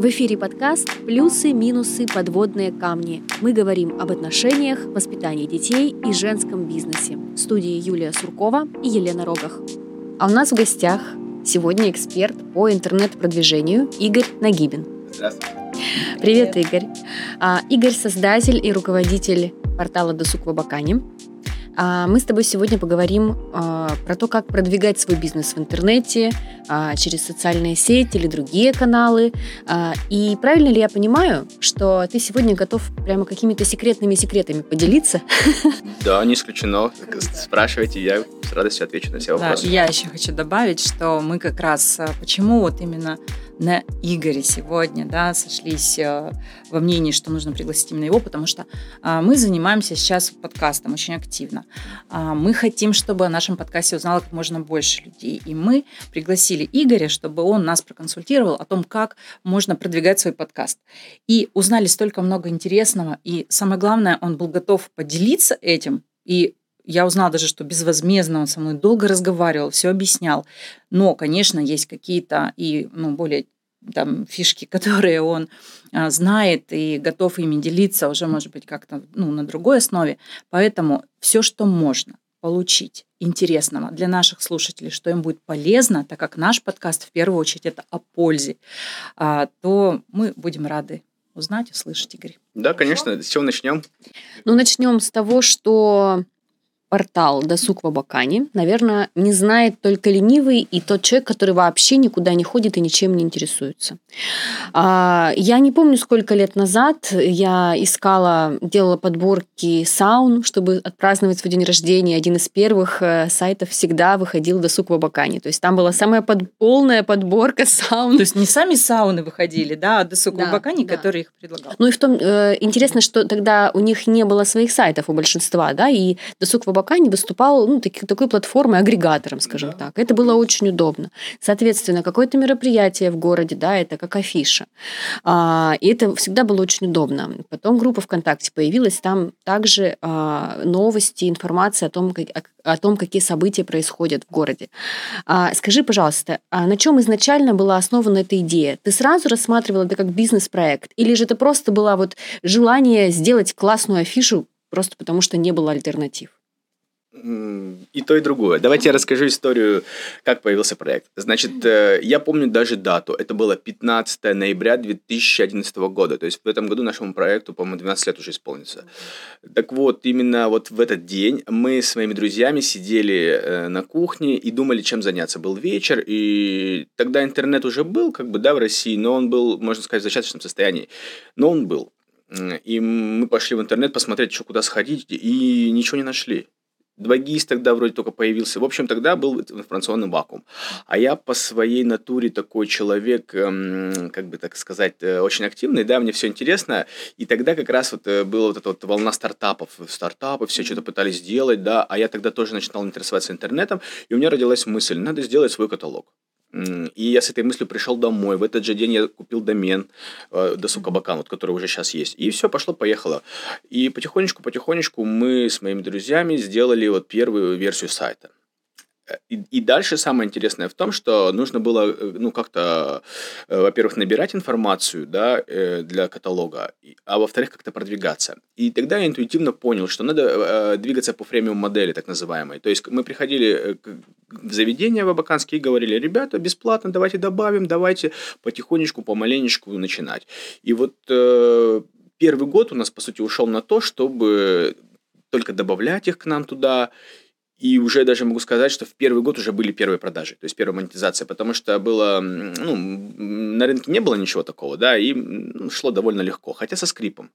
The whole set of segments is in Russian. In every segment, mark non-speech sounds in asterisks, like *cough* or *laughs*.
В эфире подкаст «Плюсы, минусы, подводные камни». Мы говорим об отношениях, воспитании детей и женском бизнесе. В студии Юлия Суркова и Елена Рогах. А у нас в гостях сегодня эксперт по интернет-продвижению Игорь Нагибин. Здравствуйте. Привет, Игорь. А, Игорь – создатель и руководитель портала «Досуг в Абакане», мы с тобой сегодня поговорим а, про то, как продвигать свой бизнес в интернете, а, через социальные сети или другие каналы. И правильно ли я понимаю, что ты сегодня готов прямо какими-то секретными секретами поделиться? *laughs* Да, не исключено. Спрашивайте, я с радостью отвечу на все вопросы. Да, я еще хочу добавить, что мы как раз, почему вот именно на Игоре сегодня, да, сошлись э, во мнении, что нужно пригласить именно его, потому что а, мы занимаемся сейчас подкастом очень активно. А, мы хотим, чтобы о нашем подкасте узнало как можно больше людей, и мы пригласили Игоря, чтобы он нас проконсультировал о том, как можно продвигать свой подкаст. И узнали столько много интересного, и самое главное, он был готов поделиться этим и я узнала даже, что безвозмездно он со мной долго разговаривал, все объяснял. Но, конечно, есть какие-то и ну, более там, фишки, *laughs* которые он а, знает и готов ими делиться уже, может быть, как-то ну, на другой основе. Поэтому все, что можно получить интересного для наших слушателей, что им будет полезно, так как наш подкаст в первую очередь это о пользе, а, то мы будем рады узнать, услышать, Игорь. Да, конечно. С чего начнем? Ну, начнем с того, что портал «Досуг в Абакане», наверное, не знает только ленивый и тот человек, который вообще никуда не ходит и ничем не интересуется. А, я не помню, сколько лет назад я искала, делала подборки саун, чтобы отпраздновать свой день рождения. Один из первых э, сайтов всегда выходил «Досуг в Абакане». То есть там была самая под, полная подборка саун. То есть не сами сауны выходили, да, а «Досуг да, в Абакане», да. который их предлагал. Ну и в том, э, интересно, что тогда у них не было своих сайтов у большинства, да, и «Досуг в Абакане выступал ну, таки, такой платформой, агрегатором, скажем так. Это было очень удобно. Соответственно, какое-то мероприятие в городе, да, это как афиша. А, и это всегда было очень удобно. Потом группа ВКонтакте появилась, там также а, новости, информация о том, как, о, о том, какие события происходят в городе. А, скажи, пожалуйста, а на чем изначально была основана эта идея? Ты сразу рассматривала это как бизнес-проект? Или же это просто было вот желание сделать классную афишу просто потому, что не было альтернатив? И то, и другое. Давайте я расскажу историю, как появился проект. Значит, э, я помню даже дату. Это было 15 ноября 2011 года. То есть в этом году нашему проекту, по-моему, 12 лет уже исполнится. Так вот, именно вот в этот день мы с моими друзьями сидели э, на кухне и думали, чем заняться. Был вечер, и тогда интернет уже был, как бы, да, в России, но он был, можно сказать, в зачаточном состоянии. Но он был. И мы пошли в интернет посмотреть, что куда сходить, и ничего не нашли. 2GIS тогда вроде только появился. В общем, тогда был информационный вакуум. А я по своей натуре такой человек, эм, как бы так сказать, э, очень активный, да, мне все интересно. И тогда как раз вот э, была вот эта вот волна стартапов. Стартапы все что-то пытались сделать, да, а я тогда тоже начинал интересоваться интернетом, и у меня родилась мысль, надо сделать свой каталог. И я с этой мыслью пришел домой. В этот же день я купил домен э, досуг Абакан, вот, который уже сейчас есть. И все, пошло-поехало. И потихонечку-потихонечку мы с моими друзьями сделали вот первую версию сайта. И, и дальше самое интересное в том, что нужно было, э, ну, как-то, э, во-первых, набирать информацию, да, э, для каталога, а во-вторых, как-то продвигаться. И тогда я интуитивно понял, что надо двигаться по фремиум модели, так называемой. То есть мы приходили в заведение в Абаканске и говорили, ребята, бесплатно, давайте добавим, давайте потихонечку, помаленечку начинать. И вот первый год у нас, по сути, ушел на то, чтобы только добавлять их к нам туда, и уже даже могу сказать, что в первый год уже были первые продажи, то есть первая монетизация, потому что было, ну, на рынке не было ничего такого, да, и шло довольно легко, хотя со скрипом.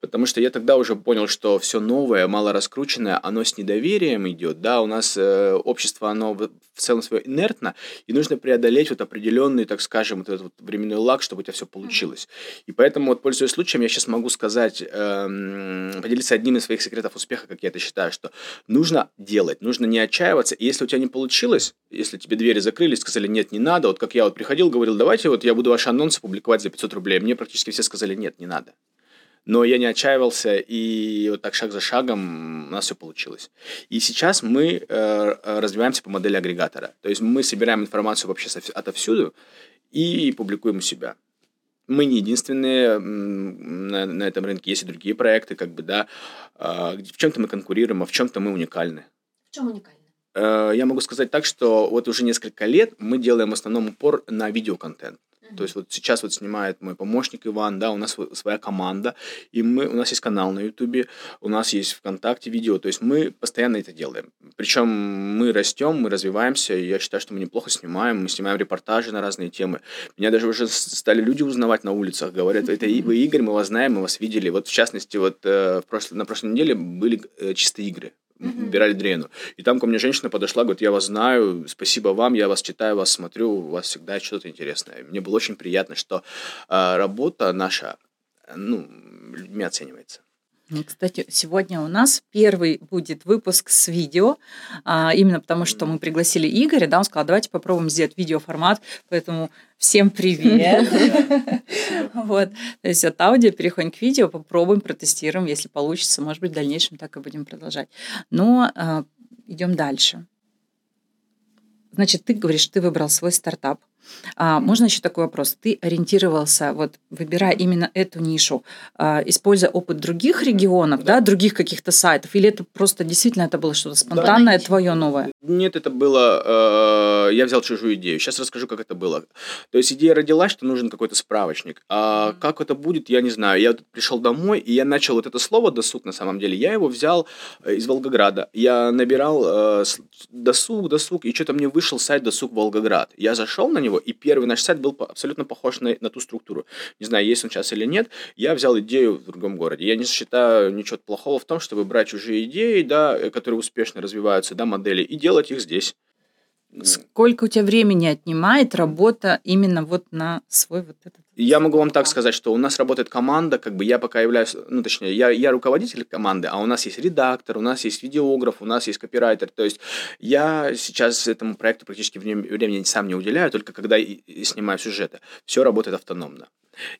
Потому что я тогда уже понял, что все новое, мало раскрученное, оно с недоверием идет, да, у нас э, общество, оно в целом свое инертно, и нужно преодолеть вот определенный, так скажем, вот этот вот временной лаг, чтобы у тебя все получилось. И поэтому, вот пользуясь случаем, я сейчас могу сказать, э, поделиться одним из своих секретов успеха, как я это считаю, что нужно делать делать. Нужно не отчаиваться. И если у тебя не получилось, если тебе двери закрыли, сказали, нет, не надо, вот как я вот приходил, говорил, давайте вот я буду ваши анонсы публиковать за 500 рублей. Мне практически все сказали, нет, не надо. Но я не отчаивался, и вот так шаг за шагом у нас все получилось. И сейчас мы э, развиваемся по модели агрегатора. То есть мы собираем информацию вообще отовсюду и публикуем у себя. мы не единственные на, на этом рынке, есть и другие проекты, как бы, да, а, в чем-то мы конкурируем, а в чем-то мы уникальны. В чем уникальны? Э, я могу сказать так, что вот уже несколько лет мы делаем в основном упор на видеоконтент. То есть вот сейчас вот снимает мой помощник Иван, да, у нас своя команда, и мы, у нас есть канал на Ютубе, у нас есть ВКонтакте видео, то есть мы постоянно это делаем. Причем мы растем, мы развиваемся, и я считаю, что мы неплохо снимаем, мы снимаем репортажи на разные темы. Меня даже уже стали люди узнавать на улицах, говорят, это вы Игорь, мы вас знаем, мы вас видели. Вот в частности, вот э, в прошлой, на прошлой неделе были э, чистые игры убирали дрену. И там ко мне женщина подошла, говорит, я вас знаю, спасибо вам, я вас читаю, вас смотрю, у вас всегда что-то интересное. Мне было очень приятно, что э, работа наша, ну, людьми оценивается. Кстати, сегодня у нас первый будет выпуск с видео, а, именно потому что мы пригласили Игоря, да, он сказал, давайте попробуем сделать видеоформат, поэтому всем привет. *laughs* Вот, то есть от аудио переходим к видео, попробуем, протестируем, если получится, может быть, в дальнейшем так и будем продолжать. Но а, идем дальше. Значит, ты говоришь, ты выбрал свой стартап. А, можно еще такой вопрос? Ты ориентировался, вот выбирая именно эту нишу, а, используя опыт других регионов, да. да, других каких-то сайтов, или это просто действительно это было что-то спонтанное, да. твое новое? Нет, это было, э, я взял чужую идею. Сейчас расскажу, как это было. То есть идея родилась, что нужен какой-то справочник. А mm-hmm. как это будет, я не знаю. Я пришел домой, и я начал вот это слово «досуг» на самом деле. Я его взял э, из Волгограда. Я набирал э, «досуг», «досуг», и что-то мне вышел сайт «Досуг Волгоград». Я зашел на него, и первый наш сайт был абсолютно похож на, на ту структуру. Не знаю, есть он сейчас или нет. Я взял идею в другом городе. Я не считаю ничего плохого в том, чтобы брать чужие идеи, да, э, которые успешно развиваются, да, модели, и делать их здесь. Сколько у тебя времени отнимает работа именно вот на свой вот этот? Я могу вам так сказать, что у нас работает команда, как бы я пока являюсь, ну точнее, я, я руководитель команды, а у нас есть редактор, у нас есть видеограф, у нас есть копирайтер. То есть я сейчас этому проекту практически времени сам не уделяю, только когда и снимаю сюжеты. Все работает автономно.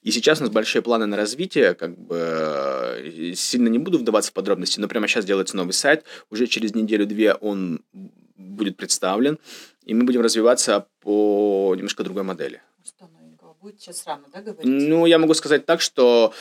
И сейчас у нас большие планы на развитие, как бы э, сильно не буду вдаваться в подробности, но прямо сейчас делается новый сайт, уже через неделю-две он будет представлен, и мы будем развиваться по немножко другой модели. Что новенького? Будет сейчас рано, да, говорить? Ну, я могу сказать так, что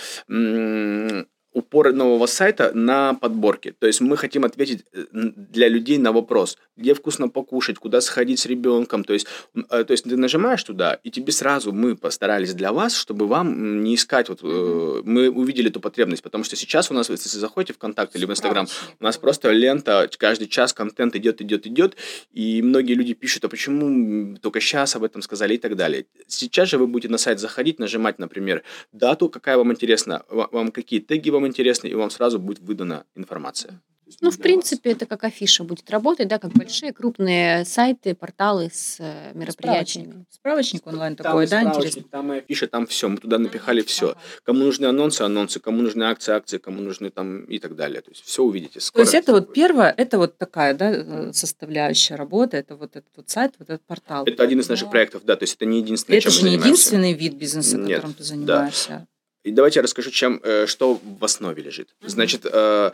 упор нового сайта на подборки. То есть мы хотим ответить э, для людей на вопрос, где вкусно покушать, куда сходить с ребенком. То есть, э, то есть ты нажимаешь туда, и тебе сразу мы постарались для вас, чтобы вам не искать. Вот, э, мы увидели эту потребность, потому что сейчас у нас, если заходите в ВКонтакте или в Инстаграм, у нас просто лента, каждый час контент идет, идет, идет, и многие люди пишут, а почему только сейчас об этом сказали и так далее. Сейчас же вы будете на сайт заходить, нажимать, например, дату, какая вам интересна, вам какие теги вам интересны, и вам сразу будет выдана информация. Ну, в принципе, это как афиша будет работать, да, как большие крупные сайты, порталы с э, мероприятиями. Справочник, Справочник онлайн там такой, да, интересно? Там и афиша, там все, мы туда напихали все. Кому нужны анонсы, анонсы, кому нужны акции, акции, кому нужны там и так далее. То есть все увидите. Скоро. То есть это вот первое, это вот такая, да, составляющая работы, это вот этот вот сайт, вот этот портал. Это один из наших проектов, да, то есть это не единственное, это чем же не единственный вид бизнеса, Нет, которым ты занимаешься. Да. И давайте я расскажу, чем, э, что в основе лежит. Значит, э,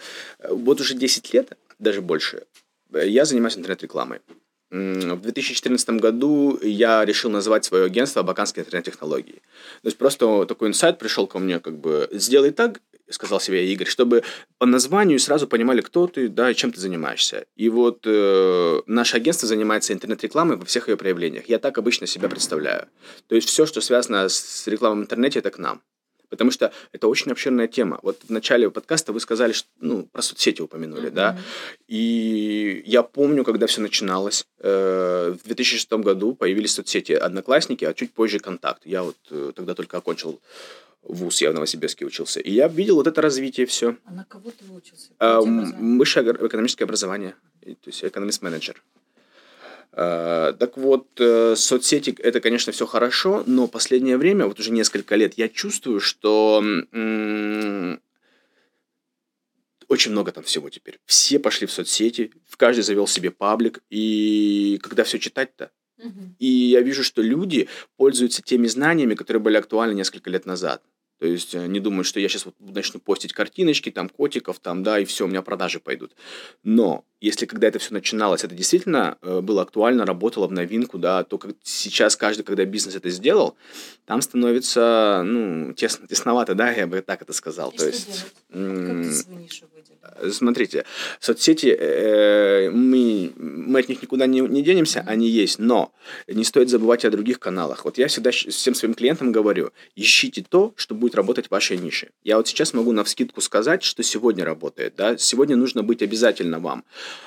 вот уже 10 лет, даже больше, я занимаюсь интернет-рекламой. В 2014 году я решил назвать свое агентство «Абаканские интернет-технологии». То есть просто такой инсайт пришел ко мне, как бы, сделай так, сказал себе Игорь, чтобы по названию сразу понимали, кто ты, да, и чем ты занимаешься. И вот э, наше агентство занимается интернет-рекламой во всех ее проявлениях. Я так обычно себя представляю. То есть все, что связано с рекламой в интернете, это к нам потому что это очень обширная тема. Вот в начале подкаста вы сказали, что, ну, про соцсети упомянули, mm-hmm. да, и я помню, когда все начиналось, э, в 2006 году появились соцсети Одноклассники, а чуть позже Контакт. Я вот э, тогда только окончил вуз, я в Новосибирске учился. И я видел вот это развитие все. А на кого ты учился? Э, высшее экономическое образование, то есть экономист-менеджер. Э, так вот, э, соцсети это, конечно, все хорошо, но последнее время, вот уже несколько лет, я чувствую, что очень много там всего теперь. Все пошли в соцсети, в каждый завел себе паблик, и когда все читать-то? И я вижу, что люди пользуются теми знаниями, которые были актуальны несколько лет назад. То есть э, не думают, что я сейчас вот начну постить картиночки, там, котиков, там, да, и все, у меня продажи пойдут. Но если когда это все начиналось, это действительно э, было актуально, работало в новинку, да, то как сейчас каждый, когда бизнес это сделал, там становится, ну, тесно, тесновато, да, я бы так это сказал. И то есть, Смотрите, соцсети, э, мы, мы от них никуда не, не денемся, они есть, но не стоит забывать о других каналах. Вот я всегда всем своим клиентам говорю, ищите то, что будет работать в вашей нише. Я вот сейчас могу на вскидку сказать, что сегодня работает. Да? Сегодня нужно быть обязательно вам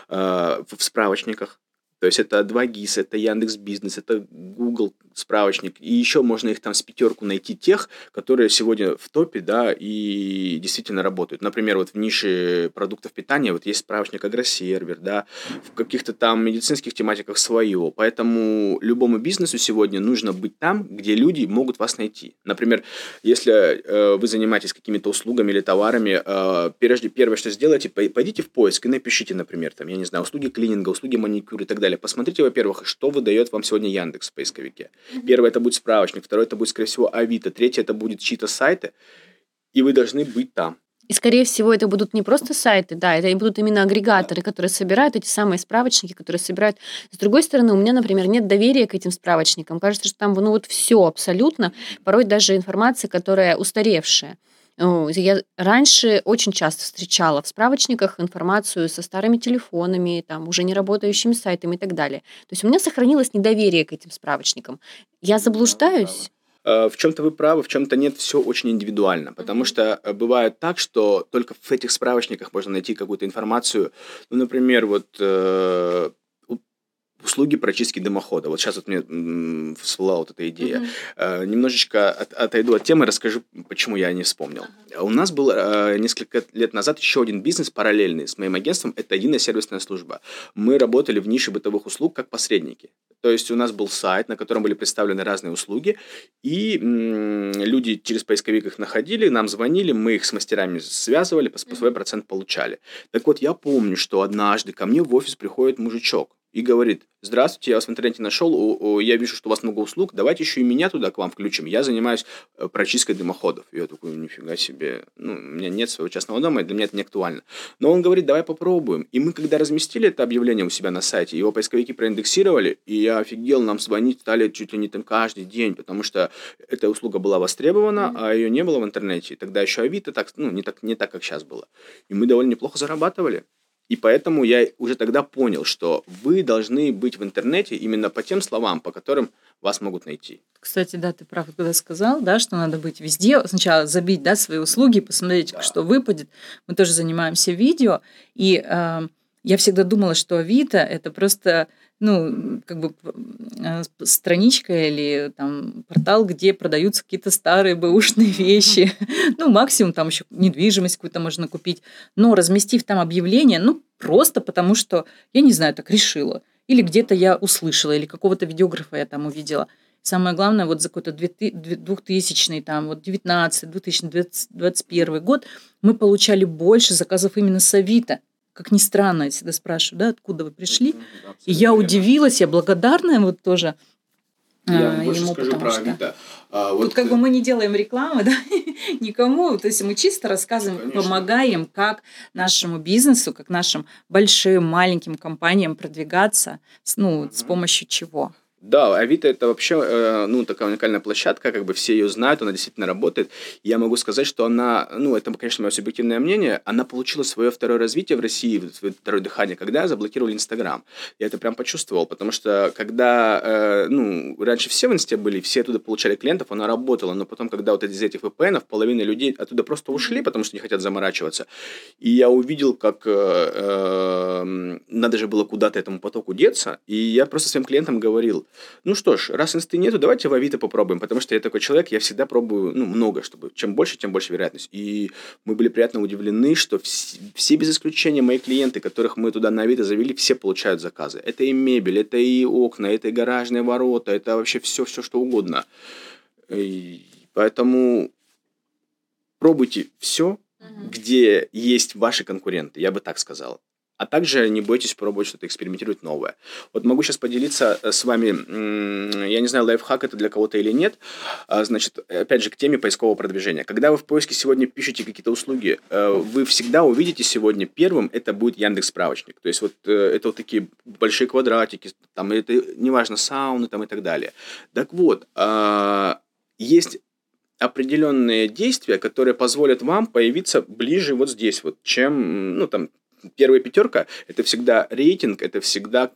э, в справочниках, то есть это 2GIS, это Яндекс Бизнес, это Google справочник. И еще можно их там с пятерку найти тех, которые сегодня в топе, да, и действительно работают. Например, вот в нише продуктов питания вот есть справочник Агросервер, да, в каких-то там медицинских тематиках свое. Поэтому любому бизнесу сегодня нужно быть там, где люди могут вас найти. Например, если э, вы занимаетесь какими-то услугами или товарами, э, прежде, первое, что сделайте, пойдите в поиск и напишите, например, там, я не знаю, услуги клининга, услуги маникюра и так далее. Посмотрите, во-первых, что выдает вам сегодня Яндекс в поисковике. Первое это будет справочник, второе это будет, скорее всего, Авито, третье это будет чьи-то сайты, и вы должны быть там. И, скорее всего, это будут не просто сайты, да, это будут именно агрегаторы, которые собирают эти самые справочники, которые собирают. С другой стороны, у меня, например, нет доверия к этим справочникам. Кажется, что там ну, вот все абсолютно, порой даже информация, которая устаревшая. Я раньше очень часто встречала в справочниках информацию со старыми телефонами, там, уже не работающими сайтами и так далее. То есть у меня сохранилось недоверие к этим справочникам. Я заблуждаюсь? Э, в чем-то вы правы, в чем-то нет, все очень индивидуально. Потому что э, бывает так, что только в этих справочниках можно найти какую-то информацию. Ну, например, вот э, услуги прочистки дымохода. Вот сейчас вот мне всплыла вот эта идея. Uh-huh. Немножечко от, отойду от темы, расскажу, почему я не вспомнил. Uh-huh. У нас был э, несколько лет назад еще один бизнес параллельный с моим агентством. Это единая сервисная служба. Мы работали в нише бытовых услуг как посредники. То есть у нас был сайт, на котором были представлены разные услуги, и люди через поисковик их находили, нам звонили, мы их с мастерами связывали, по, по свой процент получали. Так вот, я помню, что однажды ко мне в офис приходит мужичок, и говорит, здравствуйте, я вас в интернете нашел, я вижу, что у вас много услуг, давайте еще и меня туда к вам включим, я занимаюсь э, прочисткой дымоходов. Я такой, нифига себе, ну, у меня нет своего частного дома, и для меня это не актуально. Но он говорит, давай попробуем. И мы, когда разместили это объявление у себя на сайте, его поисковики проиндексировали, и я офигел, нам звонить стали чуть ли не там каждый день, потому что эта услуга была востребована, а ее не было в интернете. И тогда еще Авито так, ну, не так, не так, как сейчас было. И мы довольно неплохо зарабатывали. И поэтому я уже тогда понял, что вы должны быть в интернете именно по тем словам, по которым вас могут найти. Кстати, да, ты прав, когда сказал, да, что надо быть везде. Сначала забить, да, свои услуги, посмотреть, да. что выпадет. Мы тоже занимаемся видео, и э, я всегда думала, что Авито это просто ну, как бы э, страничка или там портал, где продаются какие-то старые бэушные вещи. *laughs* Ну, максимум там еще недвижимость какую-то можно купить. Но разместив там объявление, ну, просто потому что, я не знаю, так решила. Или где-то я услышала, или какого-то видеографа я там увидела. Самое главное, вот за какой-то 2000 там, вот 19 2021 год мы получали больше заказов именно с Авито. Как ни странно, я всегда спрашиваю, да, откуда вы пришли. И я удивилась, я благодарна вот тоже я а, ему, скажу про что... Авито. А, вот... Тут как бы мы не делаем рекламы, *laughs* да, никому, то есть мы чисто рассказываем, Конечно. помогаем, как нашему бизнесу, как нашим большим, маленьким компаниям продвигаться, ну, uh-huh. с помощью чего. Да, Авито это вообще э, ну, такая уникальная площадка, как бы все ее знают, она действительно работает. Я могу сказать, что она, ну, это, конечно, мое субъективное мнение, она получила свое второе развитие в России, свое второе дыхание, когда заблокировали Инстаграм. Я это прям почувствовал, потому что когда, э, ну, раньше все в Инсте были, все оттуда получали клиентов, она работала, но потом, когда вот из этих VPN, половина людей оттуда просто ушли, потому что не хотят заморачиваться. И я увидел, как э, э, надо же было куда-то этому потоку деться, и я просто своим клиентам говорил, ну что ж, раз инсты нету, давайте в Авито попробуем, потому что я такой человек, я всегда пробую, ну, много, чтобы чем больше, тем больше вероятность. И мы были приятно удивлены, что все, все без исключения мои клиенты, которых мы туда на Авито завели, все получают заказы. Это и мебель, это и окна, это и гаражные ворота, это вообще все, все что угодно. И поэтому пробуйте все, угу. где есть ваши конкуренты, я бы так сказал. А также не бойтесь пробовать что-то, экспериментировать новое. Вот могу сейчас поделиться э, с вами, я не знаю, лайфхак это для кого-то или нет, а, значит, опять же, к теме поискового продвижения. Когда вы в поиске сегодня пишете какие-то услуги, э, вы всегда увидите сегодня первым, это будет Яндекс справочник. То есть вот э, это вот такие большие квадратики, там это неважно, сауны там и так далее. Так вот, а, есть определенные действия, которые позволят вам появиться ближе вот здесь вот, чем, ну, там, первая пятерка – это всегда рейтинг, это всегда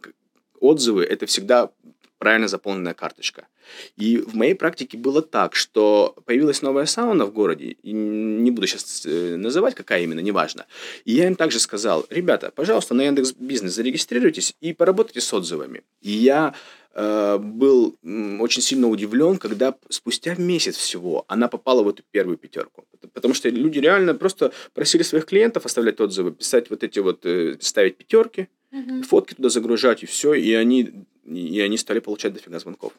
отзывы, это всегда правильно заполненная карточка. И в моей практике было так, что появилась новая сауна в городе, не буду сейчас э, называть, какая именно, неважно. И я им также сказал, ребята, пожалуйста, на Яндекс Бизнес зарегистрируйтесь и поработайте с отзывами. И я э, был очень сильно удивлен, когда спустя месяц всего она попала в эту первую пятерку. Потому что люди реально просто просили своих клиентов оставлять отзывы, писать вот эти вот, э, ставить пятерки, угу. фотки туда загружать, и все, и они, и они стали получать дофига звонков.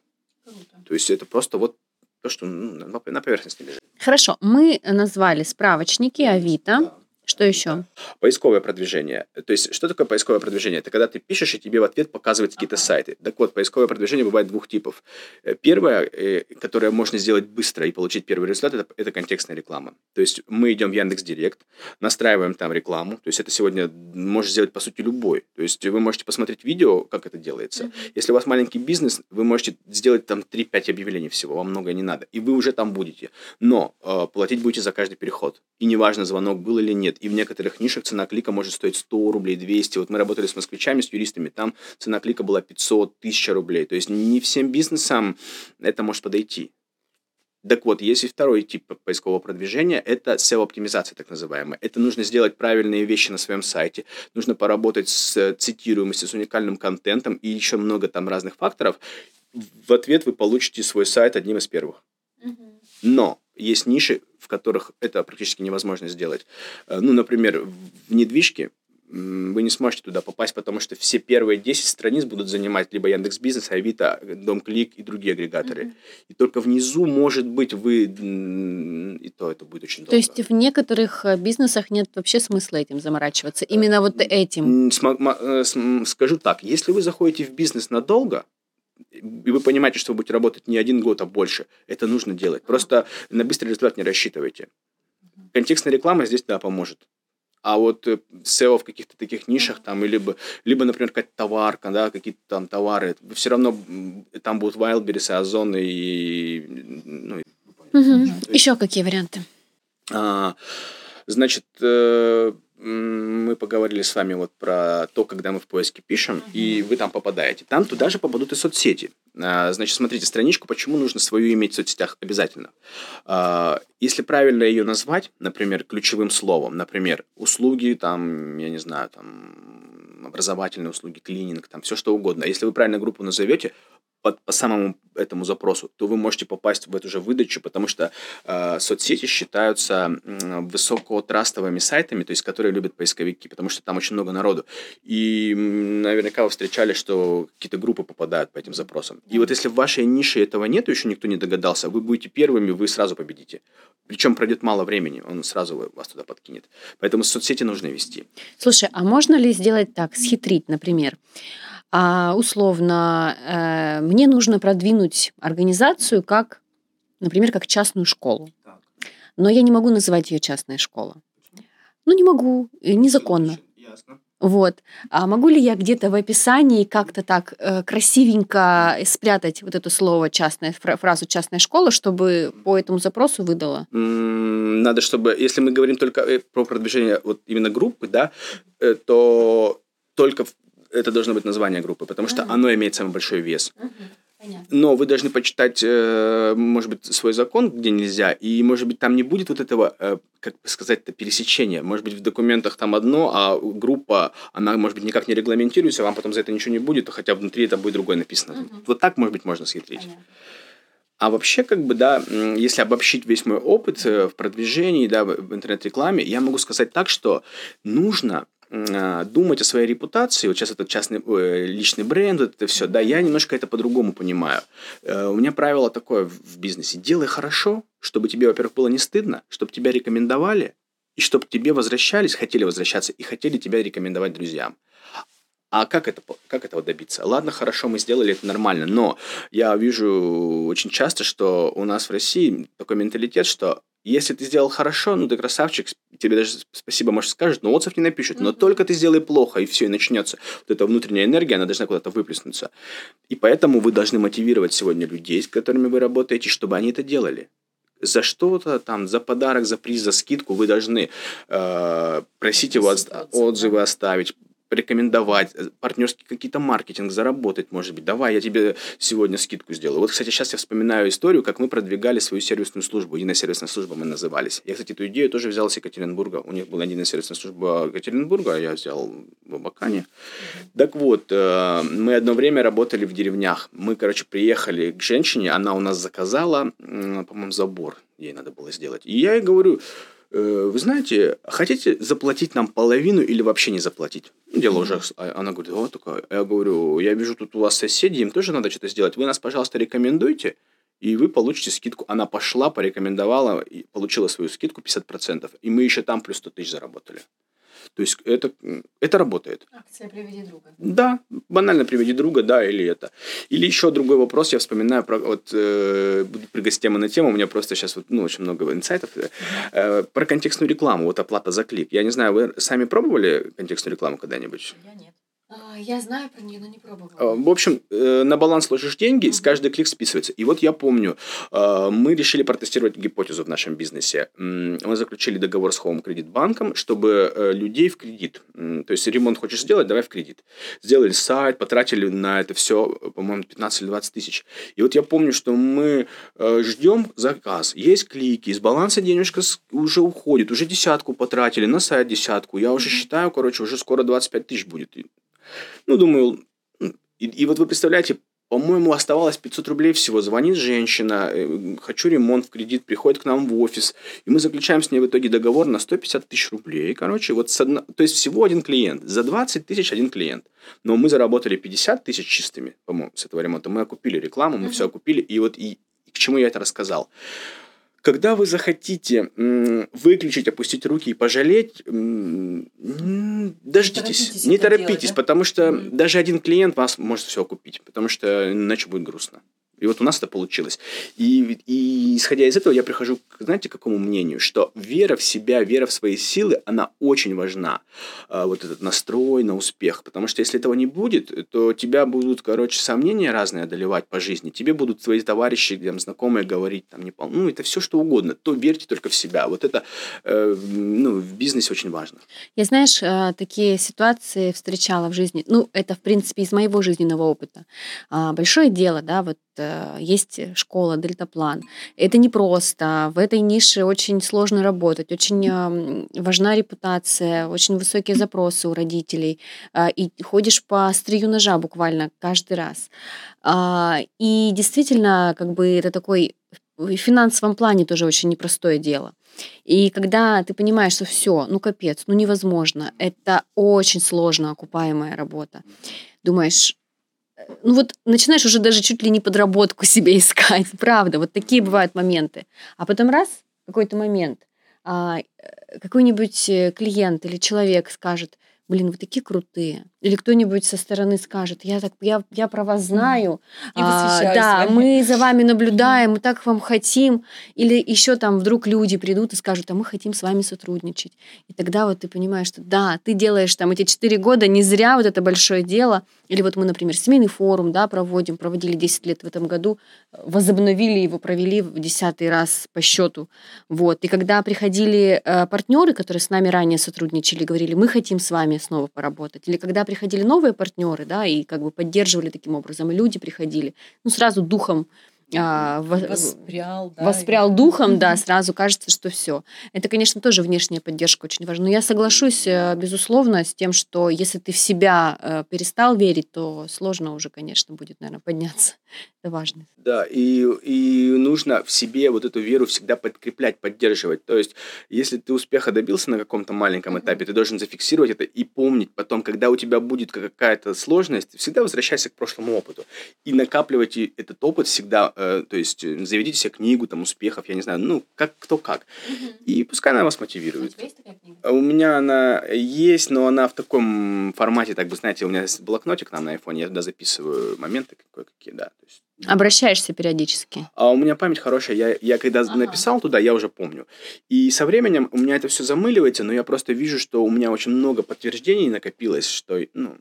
Круто. То есть это просто вот то, что ну, на поверхности лежит. Хорошо, мы назвали справочники Авито. Да. Что еще? Поисковое продвижение. То есть, что такое поисковое продвижение? Это когда ты пишешь, и тебе в ответ показывают какие-то сайты. Так вот, поисковое продвижение бывает двух типов. Э, первое, э, которое можно сделать быстро и получить первый результат, это, это контекстная реклама. То есть, мы идем в Яндекс Директ, настраиваем там рекламу. То есть, это сегодня может сделать, по сути, любой. То есть, вы можете посмотреть видео, как это делается. Mm-hmm. Если у вас маленький бизнес, вы можете сделать там 3-5 объявлений всего, вам много не надо. И вы уже там будете. Но э, платить будете за каждый переход. И неважно, звонок был или нет и в некоторых нишах цена клика может стоить 100 рублей, 200. Вот мы работали с москвичами, с юристами, там цена клика была 500, 1000 рублей. То есть не всем бизнесам это может подойти. Так вот, есть и второй тип поискового продвижения, это SEO-оптимизация так называемая. Это нужно сделать правильные вещи на своем сайте, нужно поработать с цитируемостью, с уникальным контентом и еще много там разных факторов. В ответ вы получите свой сайт одним из первых. Но есть ниши, в которых это практически невозможно сделать. Э, ну, например, в недвижке вы не сможете туда попасть, потому что все первые 10 страниц будут занимать либо Яндекс Бизнес, Авито, Дом Клик и другие агрегаторы. Mm-hmm. И только внизу, может быть, вы и то это будет очень долго. То есть в некоторых э, бизнесах нет вообще смысла этим заморачиваться, именно вот этим. Э, скажу так, если вы заходите в бизнес надолго, и вы понимаете, что вы будете работать не один год, а больше, это нужно делать. Просто на быстрый результат не рассчитывайте. Контекстная реклама здесь, да, поможет. А вот SEO в каких-то таких нишах, там, либо, либо например, какая-то товарка, да, какие-то там товары, все равно там будут Wildberries, Озон и... Ну, угу. Еще какие варианты? А, значит, э, мы поговорили с вами вот про то, когда мы в поиске пишем, uh-huh. и вы там попадаете. Там туда же попадут и соцсети. А, значит, смотрите, страничку, почему нужно свою иметь в соцсетях обязательно. А, если правильно ее назвать, например, ключевым словом, например, услуги, там, я не знаю, там, образовательные услуги, клининг, там, все что угодно. Если вы правильно группу назовете, по, по самому этому запросу, то вы можете попасть в эту же выдачу, потому что э, соцсети считаются э, высокотрастовыми сайтами, то есть которые любят поисковики, потому что там очень много народу. И наверняка вы встречали, что какие-то группы попадают по этим запросам. И вот если в вашей нише этого нет, еще никто не догадался, вы будете первыми, вы сразу победите. Причем пройдет мало времени, он сразу вас туда подкинет. Поэтому соцсети нужно вести. Слушай, а можно ли сделать так, схитрить, например? А условно, э, мне нужно продвинуть организацию как, например, как частную школу. Но я не могу называть ее частная школа. Ну, не могу, незаконно. Вот. А могу ли я где-то в описании как-то так э, красивенько спрятать вот это слово частная фразу частная школа, чтобы по этому запросу выдала? Надо, чтобы, если мы говорим только э, про продвижение вот именно группы, да, э, то только это должно быть название группы, потому что оно имеет самый большой вес. Но вы должны почитать, э, может быть, свой закон, где нельзя, и, может быть, там не будет вот этого, э, как бы сказать, пересечения. Может быть, в документах там одно, а группа, она, может быть, никак не регламентируется, а вам потом за это ничего не будет, хотя внутри это будет другое написано. Угу. Вот так, может быть, можно схитрить. Понятно. А вообще, как бы, да, если обобщить весь мой опыт э, в продвижении, да, в интернет-рекламе, я могу сказать так, что нужно думать о своей репутации, вот сейчас этот частный, э, личный бренд, вот это все, да, я немножко это по-другому понимаю. Э, у меня правило такое в бизнесе. Делай хорошо, чтобы тебе, во-первых, было не стыдно, чтобы тебя рекомендовали, и чтобы тебе возвращались, хотели возвращаться и хотели тебя рекомендовать друзьям. А как, это, как этого добиться? Ладно, хорошо, мы сделали это нормально, но я вижу очень часто, что у нас в России такой менталитет, что если ты сделал хорошо, ну ты красавчик, тебе даже спасибо, может, скажут, но отзыв не напишут. Но mm-hmm. только ты сделай плохо, и все, и начнется вот эта внутренняя энергия, она должна куда-то выплеснуться. И поэтому вы должны мотивировать сегодня людей, с которыми вы работаете, чтобы они это делали за что-то там, за подарок, за приз, за скидку вы должны э, просить его отзывы оставить, порекомендовать, э, партнерский какие-то маркетинг заработать, может быть. Давай, я тебе сегодня скидку сделаю. Вот, кстати, сейчас я вспоминаю историю, как мы продвигали свою сервисную службу. Единая сервисная служба мы назывались. Я, кстати, эту идею тоже взял с Екатеринбурга. У них была единая сервисная служба Екатеринбурга, а я взял в Абакане. Так вот, э, мы одно время работали в деревнях. Мы, короче, приехали к женщине, она у нас заказала, по-моему, забор ей надо было сделать. И я ей говорю, вы знаете, хотите заплатить нам половину или вообще не заплатить? Ну, дело уже, а, она говорит, вот такое. Я говорю, я вижу, тут у вас соседи, им тоже надо что-то сделать. Вы нас, пожалуйста, рекомендуйте, и вы получите скидку. Она пошла, порекомендовала, и получила свою скидку 50%. И мы еще там плюс 100 тысяч заработали. То есть это, это работает. Акция «Приведи друга». Да, банально «Приведи друга», да, или это. Или еще другой вопрос, я вспоминаю, про, вот, э, с темы на тему, у меня просто сейчас вот, ну, очень много инсайтов. Э, про контекстную рекламу, вот оплата за клик. Я не знаю, вы сами пробовали контекстную рекламу когда-нибудь? Я нет. Я знаю про нее, но не пробовала. А, в общем, э, на баланс ложишь деньги, с каждый клик списывается. И вот я помню, а, мы решили протестировать гипотезу в нашем бизнесе. Мы заключили договор с Home Credit банком, чтобы э, людей в кредит. То есть ремонт хочешь сделать, давай в кредит. Сделали сайт, потратили на это все, по-моему, 15 или 20 тысяч. И вот я помню, что мы э, ждем заказ. Есть клики, из баланса денежка уже уходит, уже десятку потратили, на сайт десятку. Я уже считаю, короче, уже скоро 25 тысяч будет. Ну, думаю, и, и вот вы представляете, по-моему, оставалось 500 рублей всего. Звонит женщина, э, хочу ремонт в кредит, приходит к нам в офис, и мы заключаем с ней в итоге договор на 150 тысяч рублей. Короче, вот с одно... то есть всего один клиент. За 20 тысяч один клиент. Но мы заработали 50 тысяч чистыми, по-моему, с этого ремонта. Мы окупили рекламу, мы mm-hmm. все окупили. И вот и, и к чему я это рассказал? Когда вы захотите выключить, опустить руки и пожалеть, дождитесь, не торопитесь, делать, да? потому что mm-hmm. даже один клиент вас может все купить, потому что иначе будет грустно. И вот у нас это получилось. И, и исходя из этого, я прихожу, знаете, к какому мнению? Что вера в себя, вера в свои силы, она очень важна. А, вот этот настрой на успех. Потому что если этого не будет, то тебя будут, короче, сомнения разные одолевать по жизни. Тебе будут твои товарищи, там, знакомые говорить, там, не пол... ну, это все что угодно. То верьте только в себя. Вот это э, ну, в бизнесе очень важно. Я, знаешь, э, такие ситуации встречала в жизни. Ну, это, в принципе, из моего жизненного опыта. А, большое дело, да, вот есть школа, дельтаплан. Это непросто. В этой нише очень сложно работать. Очень важна репутация, очень высокие запросы у родителей. А, и ходишь по острию ножа буквально каждый раз. А, и действительно, как бы это такой в финансовом плане тоже очень непростое дело. И когда ты понимаешь, что все, ну капец, ну невозможно, это очень сложно окупаемая работа, думаешь, ну вот начинаешь уже даже чуть ли не подработку *laughs* себе искать, правда, вот такие бывают моменты. А потом раз, какой-то момент, а, э, какой-нибудь э, клиент или человек скажет, блин, вы такие крутые. Или кто-нибудь со стороны скажет, я, так, я, я про вас знаю, и а, да, мы за вами наблюдаем, мы так вам хотим. Или еще там вдруг люди придут и скажут, а мы хотим с вами сотрудничать. И тогда вот ты понимаешь, что да, ты делаешь там эти четыре года не зря вот это большое дело. Или вот мы, например, семейный форум да, проводим, проводили 10 лет в этом году, возобновили его, провели в десятый раз по счету. Вот. И когда приходили э, партнеры, которые с нами ранее сотрудничали, говорили, мы хотим с вами снова поработать. Или когда приходили новые партнеры, да, и как бы поддерживали таким образом, и люди приходили, ну, сразу духом а, воспрял, да, воспрял и... духом, да, сразу кажется, что все. Это, конечно, тоже внешняя поддержка очень важна. Но я соглашусь, э, безусловно, с тем, что если ты в себя э, перестал верить, то сложно уже, конечно, будет, наверное, подняться. *laughs* Это важно. Да, и, и нужно в себе вот эту веру всегда подкреплять, поддерживать. То есть, если ты успеха добился на каком-то маленьком этапе, ты должен зафиксировать это и помнить потом, когда у тебя будет какая-то сложность, всегда возвращайся к прошлому опыту. И накапливать этот опыт всегда э, то есть э, заведите себе книгу там успехов, я не знаю, ну, как кто как. И пускай она вас мотивирует. У меня она есть, но она в таком формате, так бы, знаете, у меня есть блокнотик там на iPhone, я туда записываю моменты какие, да. То есть, Обращаешься периодически. а у меня память хорошая. Я, я когда Ага. написал туда, я уже помню. И со временем у меня это все замыливается, но я просто вижу, что у меня очень много подтверждений накопилось, что, ну,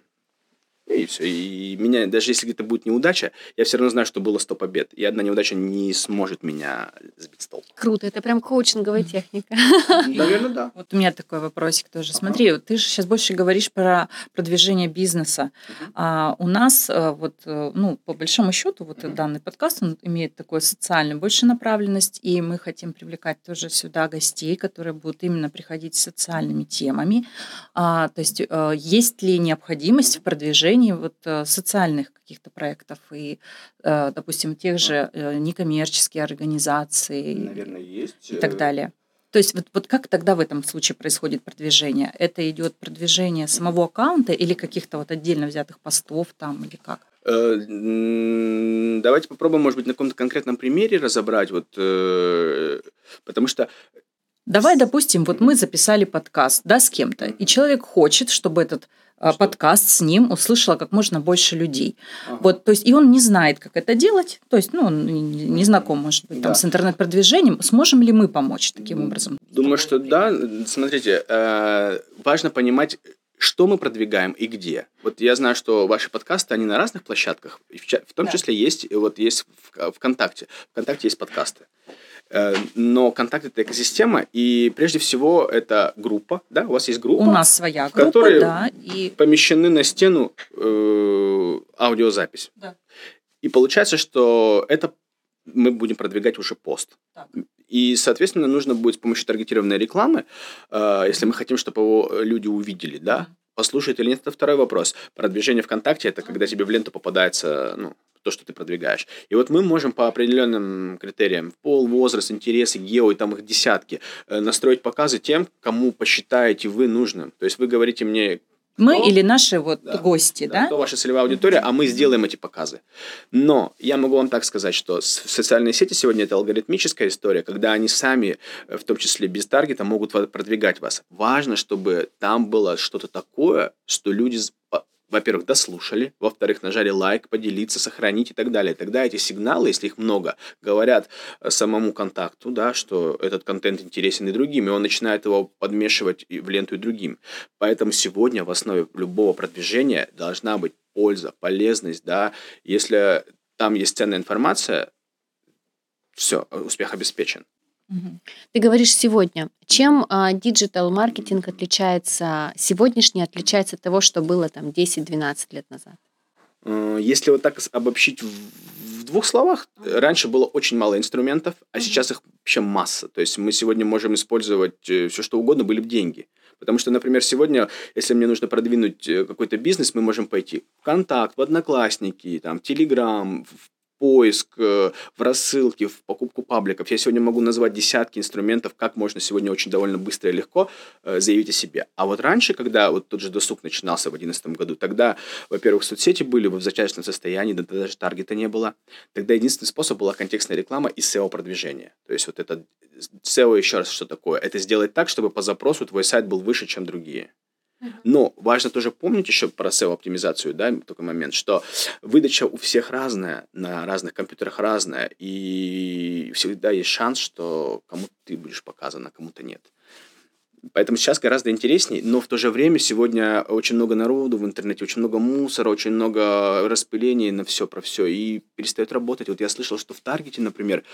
и все. И меня, даже если это будет неудача, я все равно знаю, что было 100 побед. И одна неудача не сможет меня сбить с толку. Круто, это прям коучинговая техника. Наверное, да. Вот у меня такой вопросик тоже. Смотри, ты же сейчас больше говоришь про продвижение бизнеса. А у нас э, вот, э, ну, по большому счету, вот данный подкаст, он имеет такую социальную больше направленность, и мы хотим привлекать тоже сюда гостей, которые будут именно приходить с социальными темами. А, то есть э, есть ли необходимость в продвижении вот э, социальных каких-то проектов и, э, допустим, тех же э, некоммерческие организации Наверное, есть. и так далее. То есть вот, вот как тогда в этом случае происходит продвижение? Это идет продвижение самого аккаунта или каких-то вот отдельно взятых постов там или как? Давайте попробуем, может быть, на каком-то конкретном примере разобрать, вот, потому что Давай, допустим, вот мы записали подкаст, да, с кем-то, и человек хочет, чтобы этот а, Что? подкаст с ним услышало как можно больше людей. Ага. Вот, то есть, и он не знает, как это делать, то есть, ну, он не знаком, может быть, там, Да. с интернет-продвижением. Сможем ли мы помочь таким образом? Думаю, что да. Смотрите, э, важно понимать, что мы продвигаем и где. Вот я знаю, что ваши подкасты, они на разных площадках. В том Да. числе есть, вот есть в ВКонтакте. ВКонтакте есть подкасты. Э, Но ВКонтакте это экосистема, и прежде всего это группа, да, у вас есть группа. У нас своя группа, которой- да, и помещены на стену э, аудиозапись. Да. И получается, что это мы будем продвигать уже пост. Так. И, соответственно, нужно будет с помощью таргетированной рекламы, э, если мы хотим, чтобы его люди увидели, да, послушают или нет, это второй вопрос. Продвижение ВКонтакте – это когда тебе в ленту попадается, ну, то, что ты продвигаешь. И вот мы можем по определенным критериям, пол, возраст, интересы, гео, и там их десятки, э, настроить показы тем, кому посчитаете вы нужным. То есть вы говорите мне, мы Кто? или наши вот Да, гости, да, да? кто ваша целевая аудитория, а мы сделаем эти показы. Но я могу вам так сказать, что социальные сети сегодня это алгоритмическая история, когда они сами, э, в том числе без таргета, могут продвигать вас. Важно, чтобы там было что-то такое, что люди, во-первых, дослушали, во-вторых, нажали лайк, поделиться, сохранить и так далее. Тогда эти сигналы, если их много, говорят э, самому контакту, да, что этот контент интересен и другим, и он начинает его подмешивать в ленту и другим. Поэтому сегодня в основе любого продвижения должна быть польза, полезность, да. Если там есть ценная информация, все, успех обеспечен. Ты говоришь сегодня. Чем digital-маркетинг отличается, сегодняшний отличается от того, что было там 10-12 лет назад? Э, Если вот так обобщить в двух словах, э, раньше было очень мало инструментов, а сейчас их вообще масса. То есть мы сегодня можем использовать все, что угодно, были бы деньги. Потому что, например, сегодня, если мне нужно продвинуть э, какой-то бизнес, мы можем пойти в Контакт, в Одноклассники, там, в Телеграм, в поиск, э, в рассылки, в покупку пабликов. Я сегодня могу назвать десятки инструментов, как можно сегодня очень довольно быстро и легко э, заявить о себе. А вот раньше, когда вот тот же досуг начинался в 2011 году, тогда, во-первых, соцсети были в зачаточном состоянии, да даже таргета не было. Тогда единственный способ была контекстная реклама и SEO-продвижение. То есть вот это SEO еще раз что такое? Это сделать так, чтобы по запросу твой сайт был выше, чем другие. Но важно тоже помнить еще про SEO-оптимизацию, да, такой момент, что выдача у всех разная, на разных компьютерах разная, и всегда есть шанс, что кому-то ты будешь показан, а кому-то нет. Поэтому сейчас гораздо интересней, но в то же время сегодня очень много народу в интернете, очень много мусора, очень много распылений на все про все, и перестает работать. Вот я слышал, что в Таргете, например,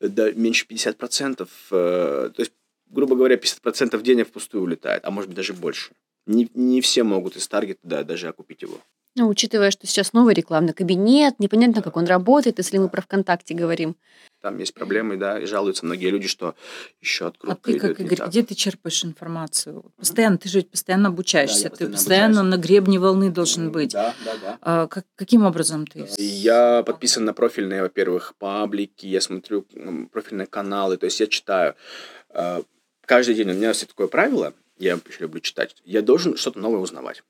да, меньше 50%, э, то есть, грубо говоря, 50% денег впустую улетает, а может быть даже больше. Не, не все могут из Таргета да, даже окупить его. Ну, учитывая, что сейчас новый рекламный кабинет, непонятно, как он работает, если мы про ВКонтакте говорим. Там есть проблемы, да, и жалуются многие люди, что еще А открутка ты как, Игорь, где ты черпаешь информацию? Постоянно, ты же ведь постоянно обучаешься, я ты постоянно постоянно обучаюсь. на гребне волны должен быть. Да, да, да. А как- каким образом ты? Я подписан на профильные, во-первых, паблики, я смотрю профильные каналы, то есть я читаю. Э, Каждый день у меня есть такое правило, я еще люблю читать, я должен что-то новое узнавать.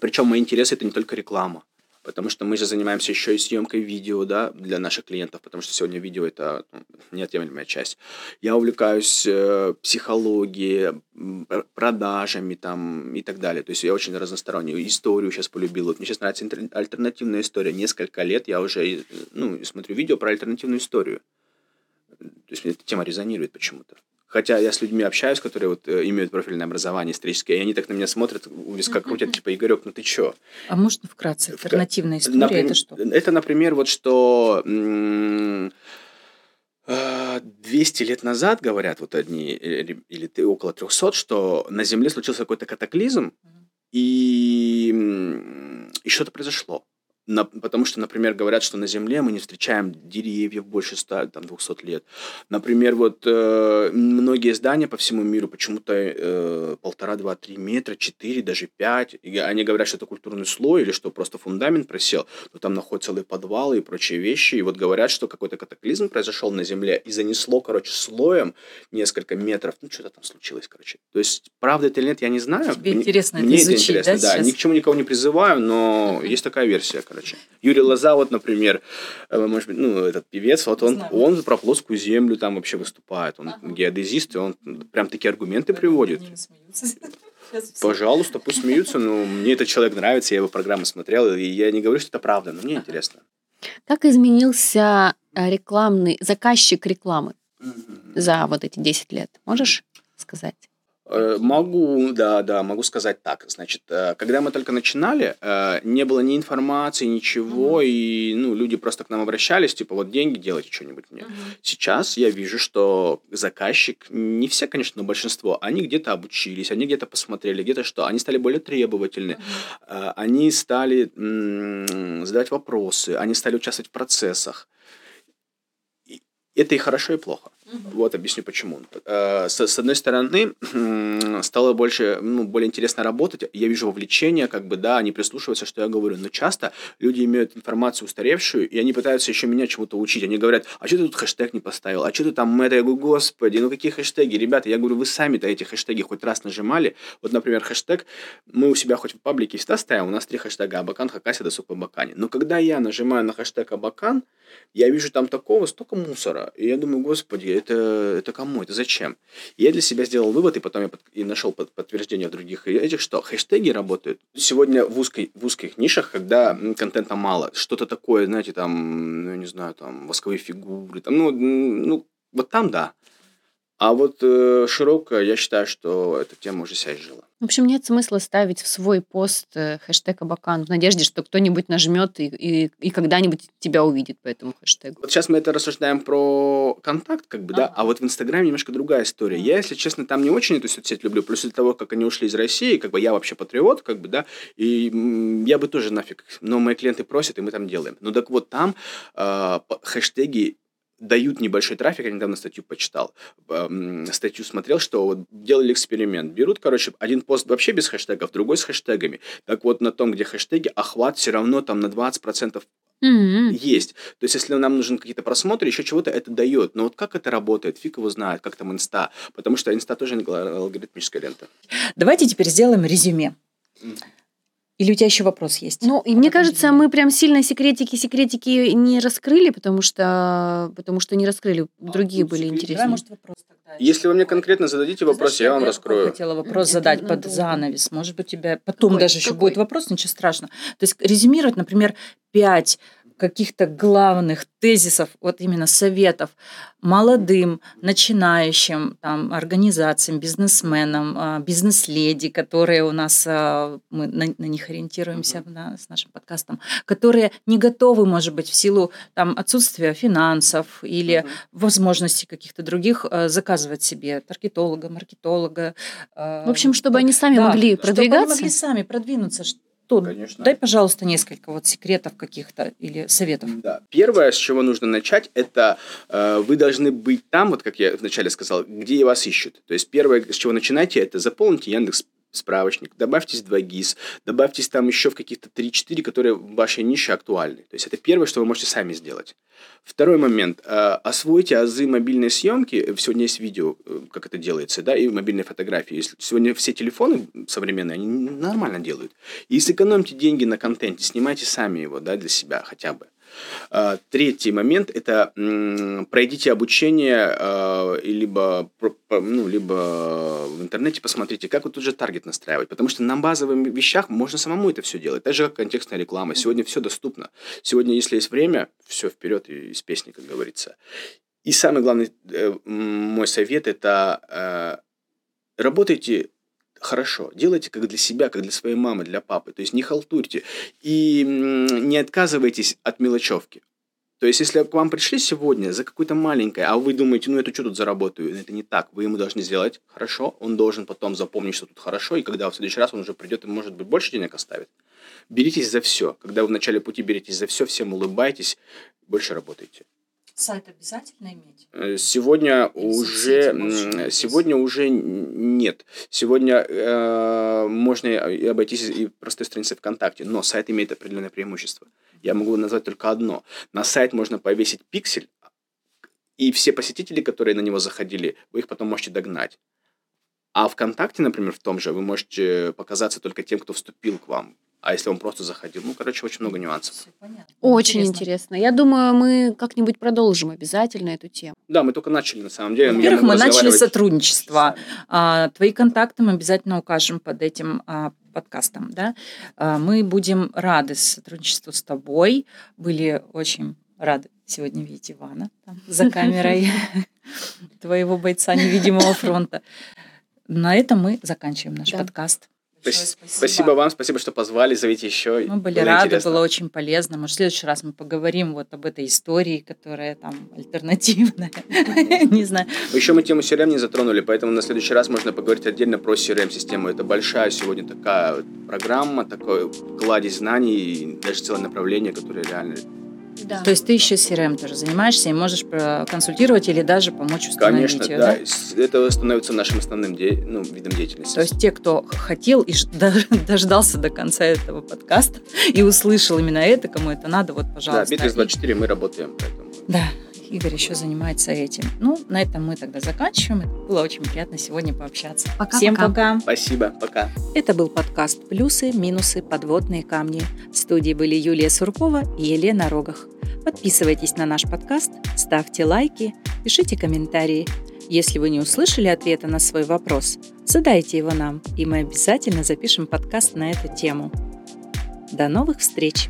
Причем мои интересы это не только реклама, потому что мы же занимаемся еще и съемкой видео, да, для наших клиентов, потому что сегодня видео это ну, неотъемлемая часть. Я увлекаюсь э, психологией, продажами там и так далее. То есть я очень разностороннюю историю сейчас полюбил. Вот мне сейчас нравится альтернативная история. Несколько лет я уже ну, смотрю видео про альтернативную историю. То есть мне эта тема резонирует почему-то. Хотя я с людьми общаюсь, которые вот э, имеют профильное образование историческое, и они так на меня смотрят, у виска крутят, типа, Игорек, ну ты чё? А можно вкратце, альтернативная история, например, это что? Это, например, вот что 200 лет назад, говорят вот одни, или ты около 300, что на Земле случился какой-то катаклизм, и, и что-то произошло. На, потому что, например, говорят, что на Земле мы не встречаем деревьев больше 100, там, 200 лет. Например, вот э, многие здания по всему миру почему-то э, полтора, два, три метра, четыре, даже пять. И они говорят, что это культурный слой или что просто фундамент просел. Но там находятся целые подвалы и прочие вещи. И вот говорят, что какой-то катаклизм произошел на Земле и занесло, короче, слоем несколько метров. Ну, что-то там случилось, короче. То есть, правда это или нет, я не знаю. Тебе мне, интересно мне это изучить, интересно, да, да. Ни к чему никого не призываю, но есть такая версия, короче. Юрий Лоза, вот, например, э, может быть, ну, этот певец, вот он, он про плоскую землю там вообще выступает. Он ага. геодезист, и он прям такие аргументы приводит. Пожалуйста, пусть смеются, но мне этот человек нравится, я его программы смотрел, и я не говорю, что это правда, но мне ага. интересно. Как изменился э, рекламный заказчик рекламы за вот эти 10 лет? Можешь сказать? Э, могу, да, да, могу сказать так. Значит, э, когда мы только начинали, э, не было ни информации, ничего, mm-hmm. и ну, люди просто к нам обращались, типа, вот деньги, делайте что-нибудь мне. Mm-hmm. Сейчас я вижу, что заказчик, не все, конечно, но большинство, они где-то обучились, они где-то посмотрели, где-то что, они стали более требовательны, mm-hmm. они стали м- задавать вопросы, они стали участвовать в процессах. Это и хорошо, и плохо. Вот объясню почему. Э, с, с одной стороны, стало больше, ну, более интересно работать. Я вижу вовлечение, как бы, да, они прислушиваются, что я говорю. Но часто люди имеют информацию устаревшую, и они пытаются еще меня чему-то учить. Они говорят, а что ты тут хэштег не поставил? А что ты там это? Я говорю, господи, ну какие хэштеги? Ребята, я говорю, вы сами-то эти хэштеги хоть раз нажимали. Вот, например, хэштег мы у себя хоть в паблике всегда ставим, у нас три хэштега Абакан, Хакаси, Досуг Абакане. Но когда я нажимаю на хэштег Абакан, я вижу там такого столько мусора. И я думаю, господи, это, это кому? Это зачем? Я для себя сделал вывод, и потом я под, и нашел под, подтверждение в других этих, что хэштеги работают. Сегодня в, узкой, в узких нишах, когда контента мало, что-то такое, знаете, там, ну, не знаю, там, восковые фигуры, там, ну, ну вот там да. А вот э, широко, я считаю, что эта тема уже себя изжила. В общем, нет смысла ставить в свой пост э, хэштег Абакан в надежде, что кто-нибудь нажмет и, и, и когда-нибудь тебя увидит по этому хэштегу. Вот сейчас мы это рассуждаем про контакт, как бы, ага. да, а вот в Инстаграме немножко другая история. Я, если честно, там не очень эту соцсеть люблю, плюс из-за того, как они ушли из России, как бы я вообще патриот, как бы, да, и я бы тоже нафиг, но мои клиенты просят, и мы там делаем. Ну так вот, там э, хэштеги дают небольшой трафик. Я недавно статью почитал, статью смотрел, что вот делали эксперимент. Берут, короче, один пост вообще без хэштегов, другой с хэштегами. Так вот, на том, где хэштеги, охват все равно там на 20% mm-hmm. есть. То есть, если нам нужен какие-то просмотры, еще чего-то это дает. Но вот как это работает, фиг его знает, как там инста. Потому что инста тоже алгоритмическая лента. Давайте теперь сделаем резюме. Mm-hmm. Или у тебя еще вопрос есть? Ну, и мне кажется, мы прям сильно секретики, секретики не раскрыли, потому что, потому что не раскрыли. А, Другие были интереснее. Давай, может, вопрос тогда. Если вы мне конкретно зададите вопрос, я вам раскрою. Я хотела вопрос задать под занавес. Может быть, у тебя потом даже еще будет вопрос, ничего страшного. То есть резюмировать, например, пять каких-то главных тезисов, вот именно советов молодым, начинающим там, организациям, бизнесменам, а, бизнес-леди, которые у нас, а, мы на, на них ориентируемся mm-hmm. да, с нашим подкастом, которые не готовы, может быть, в силу там, отсутствия финансов или mm-hmm. возможностей каких-то других а, заказывать себе таргетолога, маркетолога. В общем, чтобы они сами да, могли продвигаться. Чтобы они могли сами продвинуться, что, Конечно. дай, пожалуйста, несколько вот секретов каких-то или советов. Да. Первое, с чего нужно начать, это э, вы должны быть там, вот как я вначале сказал, где вас ищут. То есть первое, с чего начинайте, это заполните Яндекс справочник, добавьтесь 2 GIS, добавьтесь там еще в каких-то 3-4, которые в вашей нише актуальны. То есть это первое, что вы можете сами сделать. Второй момент. Э, освойте азы мобильной съемки. Сегодня есть видео, э, как это делается, да, и мобильные фотографии. Сегодня все телефоны современные, они нормально делают. И сэкономьте деньги на контенте, снимайте сами его, да, для себя хотя бы. А, третий момент – это пройдите обучение, а, либо, ну, либо в интернете посмотрите, как вот тут же таргет настраивать. Потому что на базовых вещах можно самому это все делать. Так же, как контекстная реклама. Сегодня все доступно. Сегодня, если есть время, все вперед из песни, как говорится. И самый главный э, мой совет – это э, работайте хорошо. Делайте как для себя, как для своей мамы, для папы. То есть не халтурьте. И не отказывайтесь от мелочевки. То есть, если к вам пришли сегодня за какое-то маленькое, а вы думаете, ну, это что тут заработаю? Это не так. Вы ему должны сделать хорошо, он должен потом запомнить, что тут хорошо, и когда в следующий раз он уже придет и, может быть, больше денег оставит. Беритесь за все. Когда вы в начале пути беретесь за все, всем улыбайтесь, больше работайте. Сайт обязательно иметь? Э, сегодня уже сегодня уже нет. Сегодня э, можно и обойтись и простой страницей ВКонтакте, но сайт имеет определенное преимущество. Я могу назвать только одно. На сайт можно повесить пиксель, и все посетители, которые на него заходили, вы их потом можете догнать. А ВКонтакте, например, в том же, вы можете показаться только тем, кто вступил к вам. А если он просто заходил? Ну, короче, очень много нюансов. Очень интересно. интересно. Я думаю, мы как-нибудь продолжим обязательно эту тему. Да, мы только начали, на самом деле. Во-первых, мы начали сотрудничество. А, твои контакты мы обязательно укажем под этим а, подкастом. Да? А, мы будем рады сотрудничеству с тобой. Были очень рады сегодня видеть Ивана там, за камерой *laughs* твоего бойца невидимого фронта. На этом мы заканчиваем наш подкаст спасибо. спасибо вам, спасибо, что позвали, зовите еще. Мы были было рады, интересно. было очень полезно. Может, в следующий раз мы поговорим вот об этой истории, которая там альтернативная. *laughs* Не знаю. Еще мы тему CRM не затронули, поэтому на следующий раз можно поговорить отдельно про CRM-систему. Это большая сегодня такая программа, такой кладезь знаний, даже целое направление, которое реально да. То есть ты еще CRM тоже занимаешься и можешь консультировать или даже помочь установить Конечно, ее, да. да. Это становится нашим основным де... ну, видом деятельности. То есть те, кто хотел и *laughs* дождался до конца этого подкаста и услышал именно это, кому это надо, вот, пожалуйста. Да, Битрикс 24 мы работаем. Поэтому. Да, Игорь еще занимается этим. Ну, на этом мы тогда заканчиваем. Это было очень приятно сегодня пообщаться. Пока, Всем пока. пока. Спасибо, пока. Это был подкаст «Плюсы, минусы, подводные камни». В студии были Юлия Суркова и Елена Рогах. Подписывайтесь на наш подкаст, ставьте лайки, пишите комментарии. Если вы не услышали ответа на свой вопрос, задайте его нам, и мы обязательно запишем подкаст на эту тему. До новых встреч!